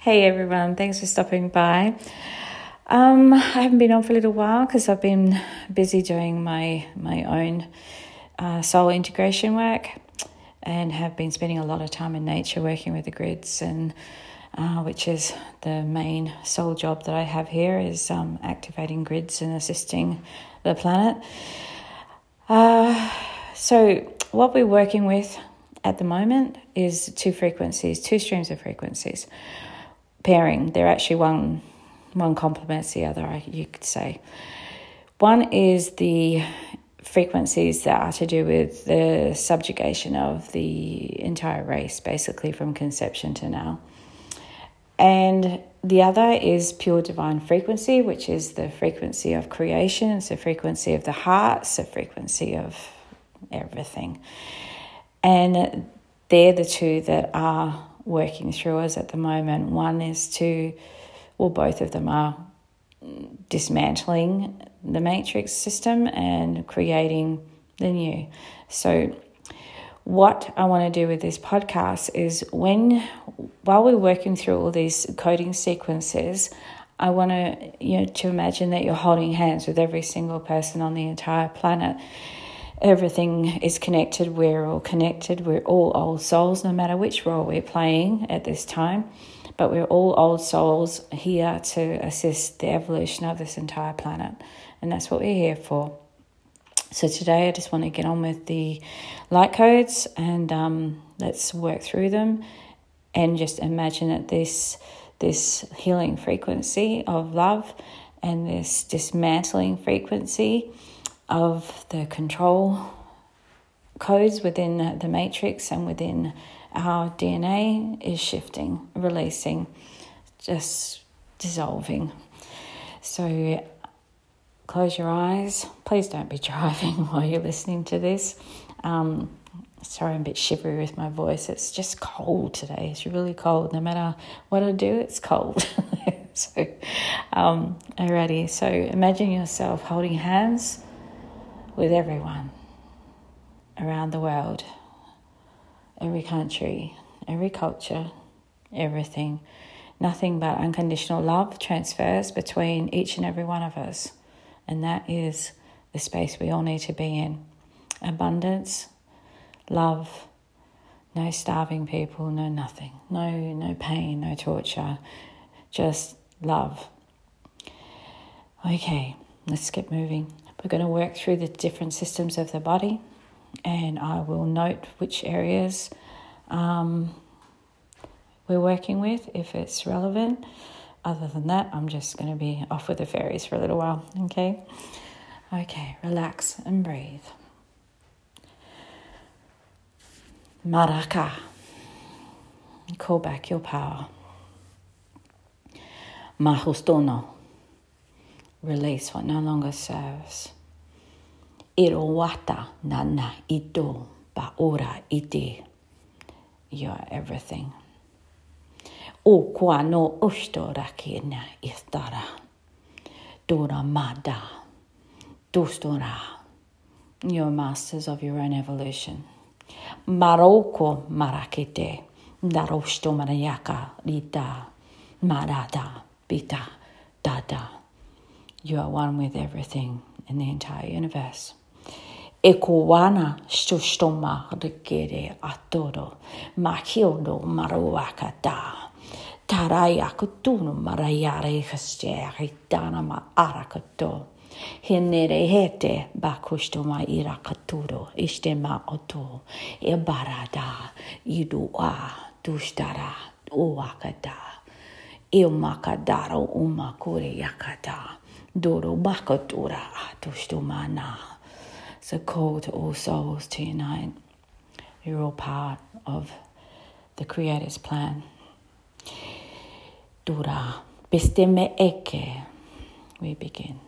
Hey everyone, thanks for stopping by. Um, I haven't been on for a little while because I've been busy doing my my own uh, soul integration work, and have been spending a lot of time in nature working with the grids, and uh, which is the main soul job that I have here is um, activating grids and assisting the planet. Uh, so what we're working with at the moment is two frequencies, two streams of frequencies They're actually one one complements the other, you could say. One is the frequencies that are to do with the subjugation of the entire race, basically from conception to now. And the other is pure divine frequency, which is the frequency of creation, it's the frequency of the heart, it's the frequency of everything. And they're the two that are working through us at the moment. One is to, well, both of them are dismantling the matrix system and creating the new. So, what I want to do with this podcast is when, while we're working through all these coding sequences, I want to you know to imagine that you're holding hands with every single person on the entire planet everything is connected. We're all connected. We're all old souls, no matter which role we're playing at this time. But we're all old souls here to assist the evolution of this entire planet. And that's what we're here for. So today I just want to get on with the light codes and um, let's work through them and just imagine that this this healing frequency of love and this dismantling frequency of the control codes within the matrix and within our DNA is shifting, releasing, just dissolving. So close your eyes. Please don't be driving while you're listening to this. Um, sorry, I'm a bit shivery with my voice. It's just cold today. It's really cold. No matter what I do, it's cold. so, um, alrighty. So imagine yourself holding hands with everyone around the world, every country, every culture, everything. Nothing but unconditional love transfers between each and every one of us. And that is the space we all need to be in. Abundance, love, no starving people, no nothing, no no pain, no torture, just love. Okay, let's get moving. We're going to work through the different systems of the body, and I will note which areas um, we're working with if it's relevant. Other than that, I'm just going to be off with the fairies for a little while, okay? Okay, relax and breathe. Maraka. Call back your power. Mahustono release what no longer serves. Irowata nana ito ora iti. You are everything. O kwa no usto rakina istara. Dora mada. Dostora. You're masters of your own evolution. Maroko marakete. Darosto marayaka rita. Marada bita dada. You are one with everything in the entire universe. E kuwana shustoma rekere atoro makiodo maruaka da. Taraya kutunu marayare hastere dana ma arakato. Hinere hete bakustoma irakaturo istema oto. E barada idua dustara uakada. Ilmakadaro umakure yakada. Doro Bakatura. It's a call to oh, all souls to unite. You're all part of the Creator's plan. Dura Bisteme Eke. We begin.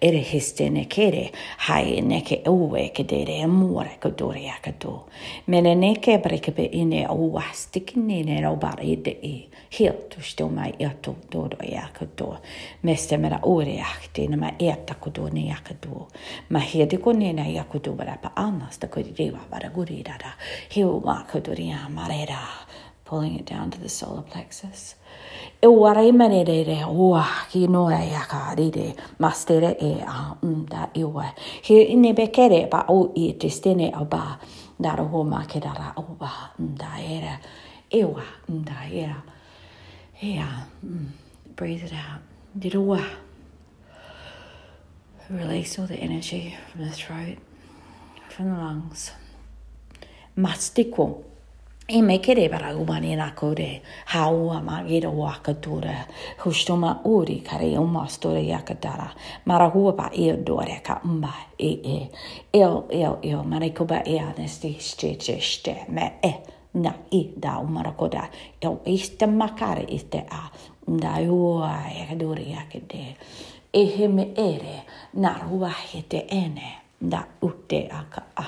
erehistene kere, hai neke uwe kedere emura kuduria kadu. Mene neke brekebe ine uwa stikini ne robar ide i. Helt förstå mig jag tog då då jag då. Mest med oreaktig när man äter kudu när jag då. Men hedi kunde när jag kudu bara på annars det kunde driva bara gurida da. Hiu ma kudu ria marera. Pulling it down to the solar plexus e warai mane re re ua ki noa e ka rire mastere e a mda iwa. He ine bekere ba o i te stene o ba nara ho ma ke dara o ba mda era. Ewa mda era. Ea, mm, breathe it out. Dirua. Release all the energy from the throat, from the lungs. Mastiko. E me kere bara umani na kore haua ma gira waka tura hustoma uri kare uma story yakatara mara hua ba e dore ka umba e e. El el el mara ko ba e anesti ste ste me e. Na i da umara koda. El iste makare iste a. Da ua e dore yakade e he me ere na rua hete ene. Da ute aka a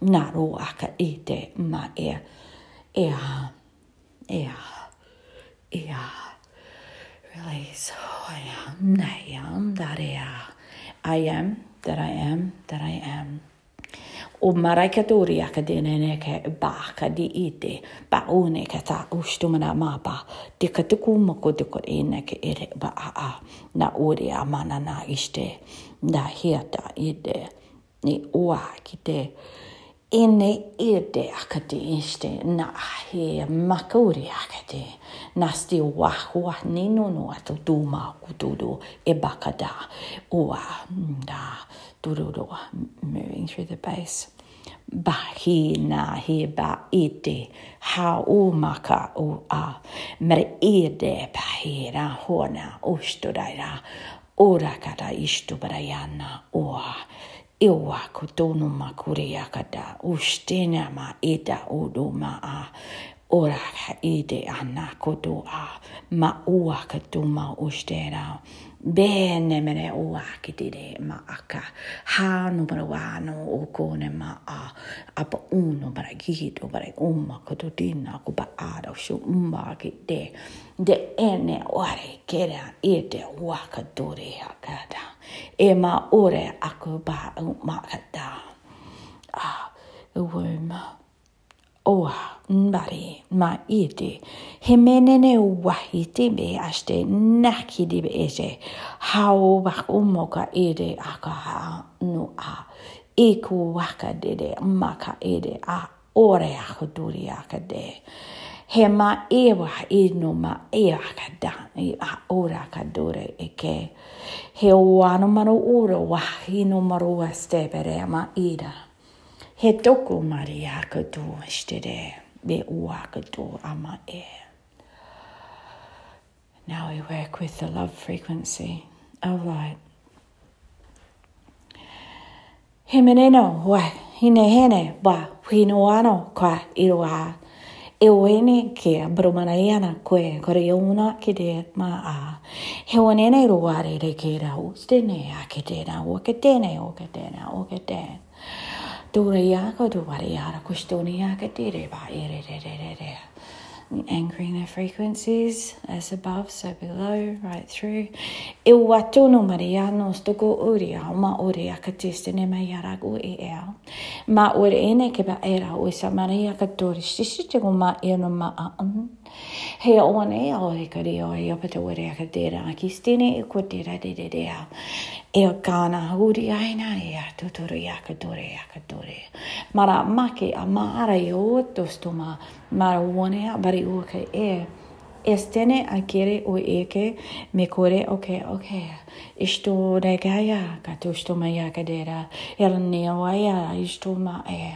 na rua aka ite ma e Yeah, yeah, yeah. Release. Oh, I am, I am that I am. I am that I am that I am. O maraika tori aka dene ne ke ba ka di ite ba one ka ta ustumana mapa te ka tuku mako te ko ene ke ere ba a a na ore a mana na iste na hiata ide ni ua ki ene ne e te akate na he makauri akate na ste wahua nino no atu tō mā e bakada ua da tororo moving through the base ba he na he ba e ha o maka o a mere e te pa he ra hona o ra ora kata ishtu barayana oa iwa ko tono ma kure akada ustena ma eda odo ma a. Ora ka ide ana koto a. Ma ua ka tuma ustera bene mene ua ki akitire ma aka. Ha no bara wa no o kone ma a. Apa uno bara gigi to bara umma ko to ko ba a do shu umma ki de de ene ore kera ite wa ka dore akada e ma ore ako ba ma kada a uwe ma oa mbare ma iti. Hemenene wahiti be ashte nakidi be eje. Hao wak umoka ede aka ha nu a. Iku waka dede maka ede a ore ako duri akade. Hema ewa inu ma ewa kada a ora kadore eke. He wano maro uro wahinu maro wastebere ma ida. He toku mari a katu estere be ua katu ama e. Now we work with the love frequency of light. He meneno wa hine hene ba hino ano kwa iroa. E wene ke bromanaiana kwe kore una ke de ma a. He wanene ruare re ke ra u stene a ke te na o ke tene o ke tena o ke tene. Dure ya ko du ware ya ra kustoni ya ke te re ba e re re re. Anchoring their frequencies as above, so below, right through. E watu no maria no stoko uri au ma uri a ka testene mai aragu e ea. Ma uri ene ke ba era o sa maria ka tori sisi te ko ma e no ma a an. He o ane o he kari o e opata uri a ka tera a ki stene e ko tera de de de au. E o kāna uri aina e a tuturu i aka ka tore a ka tore. Mara make a maara i o tostoma mara wone a bari ua e estene a kere o eke me kore ok ok isto de gaya ka to sto ma ya kadera el ne ya isto ma e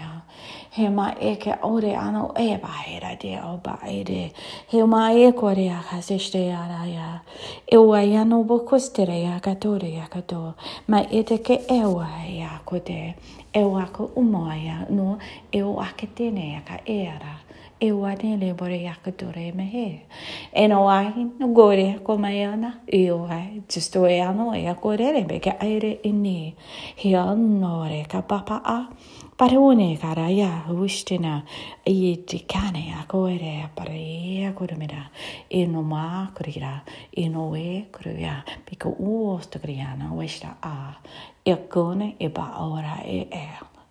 he ma e ore ano e ba era de o ba he ma e kore a ka ara ya e o ya no bo kostere ya ka ya ka ma ete ke e o ya ko e o ako umoia no e o ake tēnei aka e ara. E o ane le bore i aka tore me he. E no ahi no gore ko mai ana i o ai. Justo e ano e a kore me ke aere e ne. He anore ka papa a. Parone kara ia huishtena i e te kane a koere a pare ea kore mera. E no mā kore hira, e no e kore ia. Pika uo kore ana a. E kone e ba ora e e.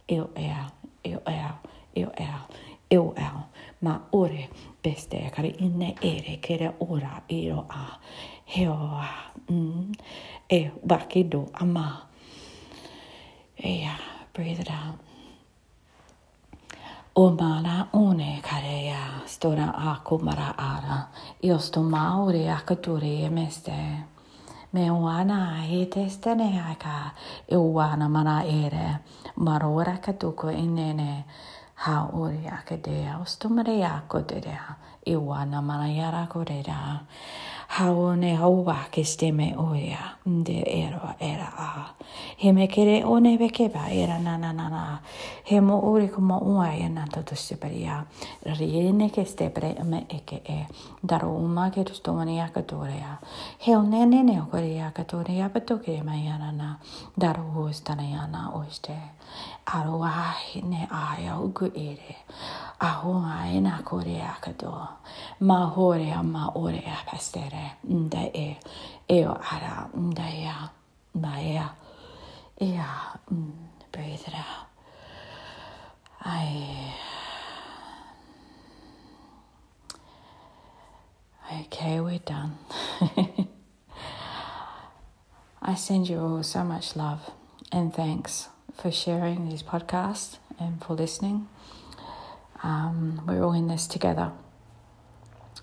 E o e a, e o e a, e o e a, e o e a. Ma ore beste e kare inne ere kere ora e ro a. He o a. E bakido a ma. E a, breathe it out. Omala une karea stora akumara ara. Jostu mauri akaturi meste. Me uana he testene aika e uana mana ere. Marora katuko inene ha uri akadea. Ostumare akodea. E uana mana yara kodea. Haone hauva kesteme oja. De ero era he me kere o ne beke ba era na na na na. He mo ori ko mo ua e na toto steparia ri e ne ke stepre me eke e. Daro uma ke tu stomani aka torea he o ne ne ne o kore aka torea pato ke mai ana na daro ho stana ana o ste aroa ne aia uku ere a hoa e nā kore a katoa. Ma hore a ma ore a pastere. Nda e, e o ara, nda ea, ma ea, ea, mm, breathe it out. I. Okay, we're done. I send you all so much love and thanks for sharing these podcasts and for listening. Um, we're all in this together.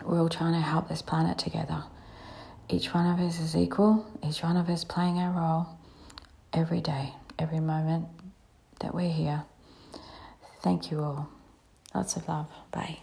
We're all trying to help this planet together. Each one of us is equal, each one of us playing our role every day, every moment that we're here. Thank you all. Lots of love. Bye.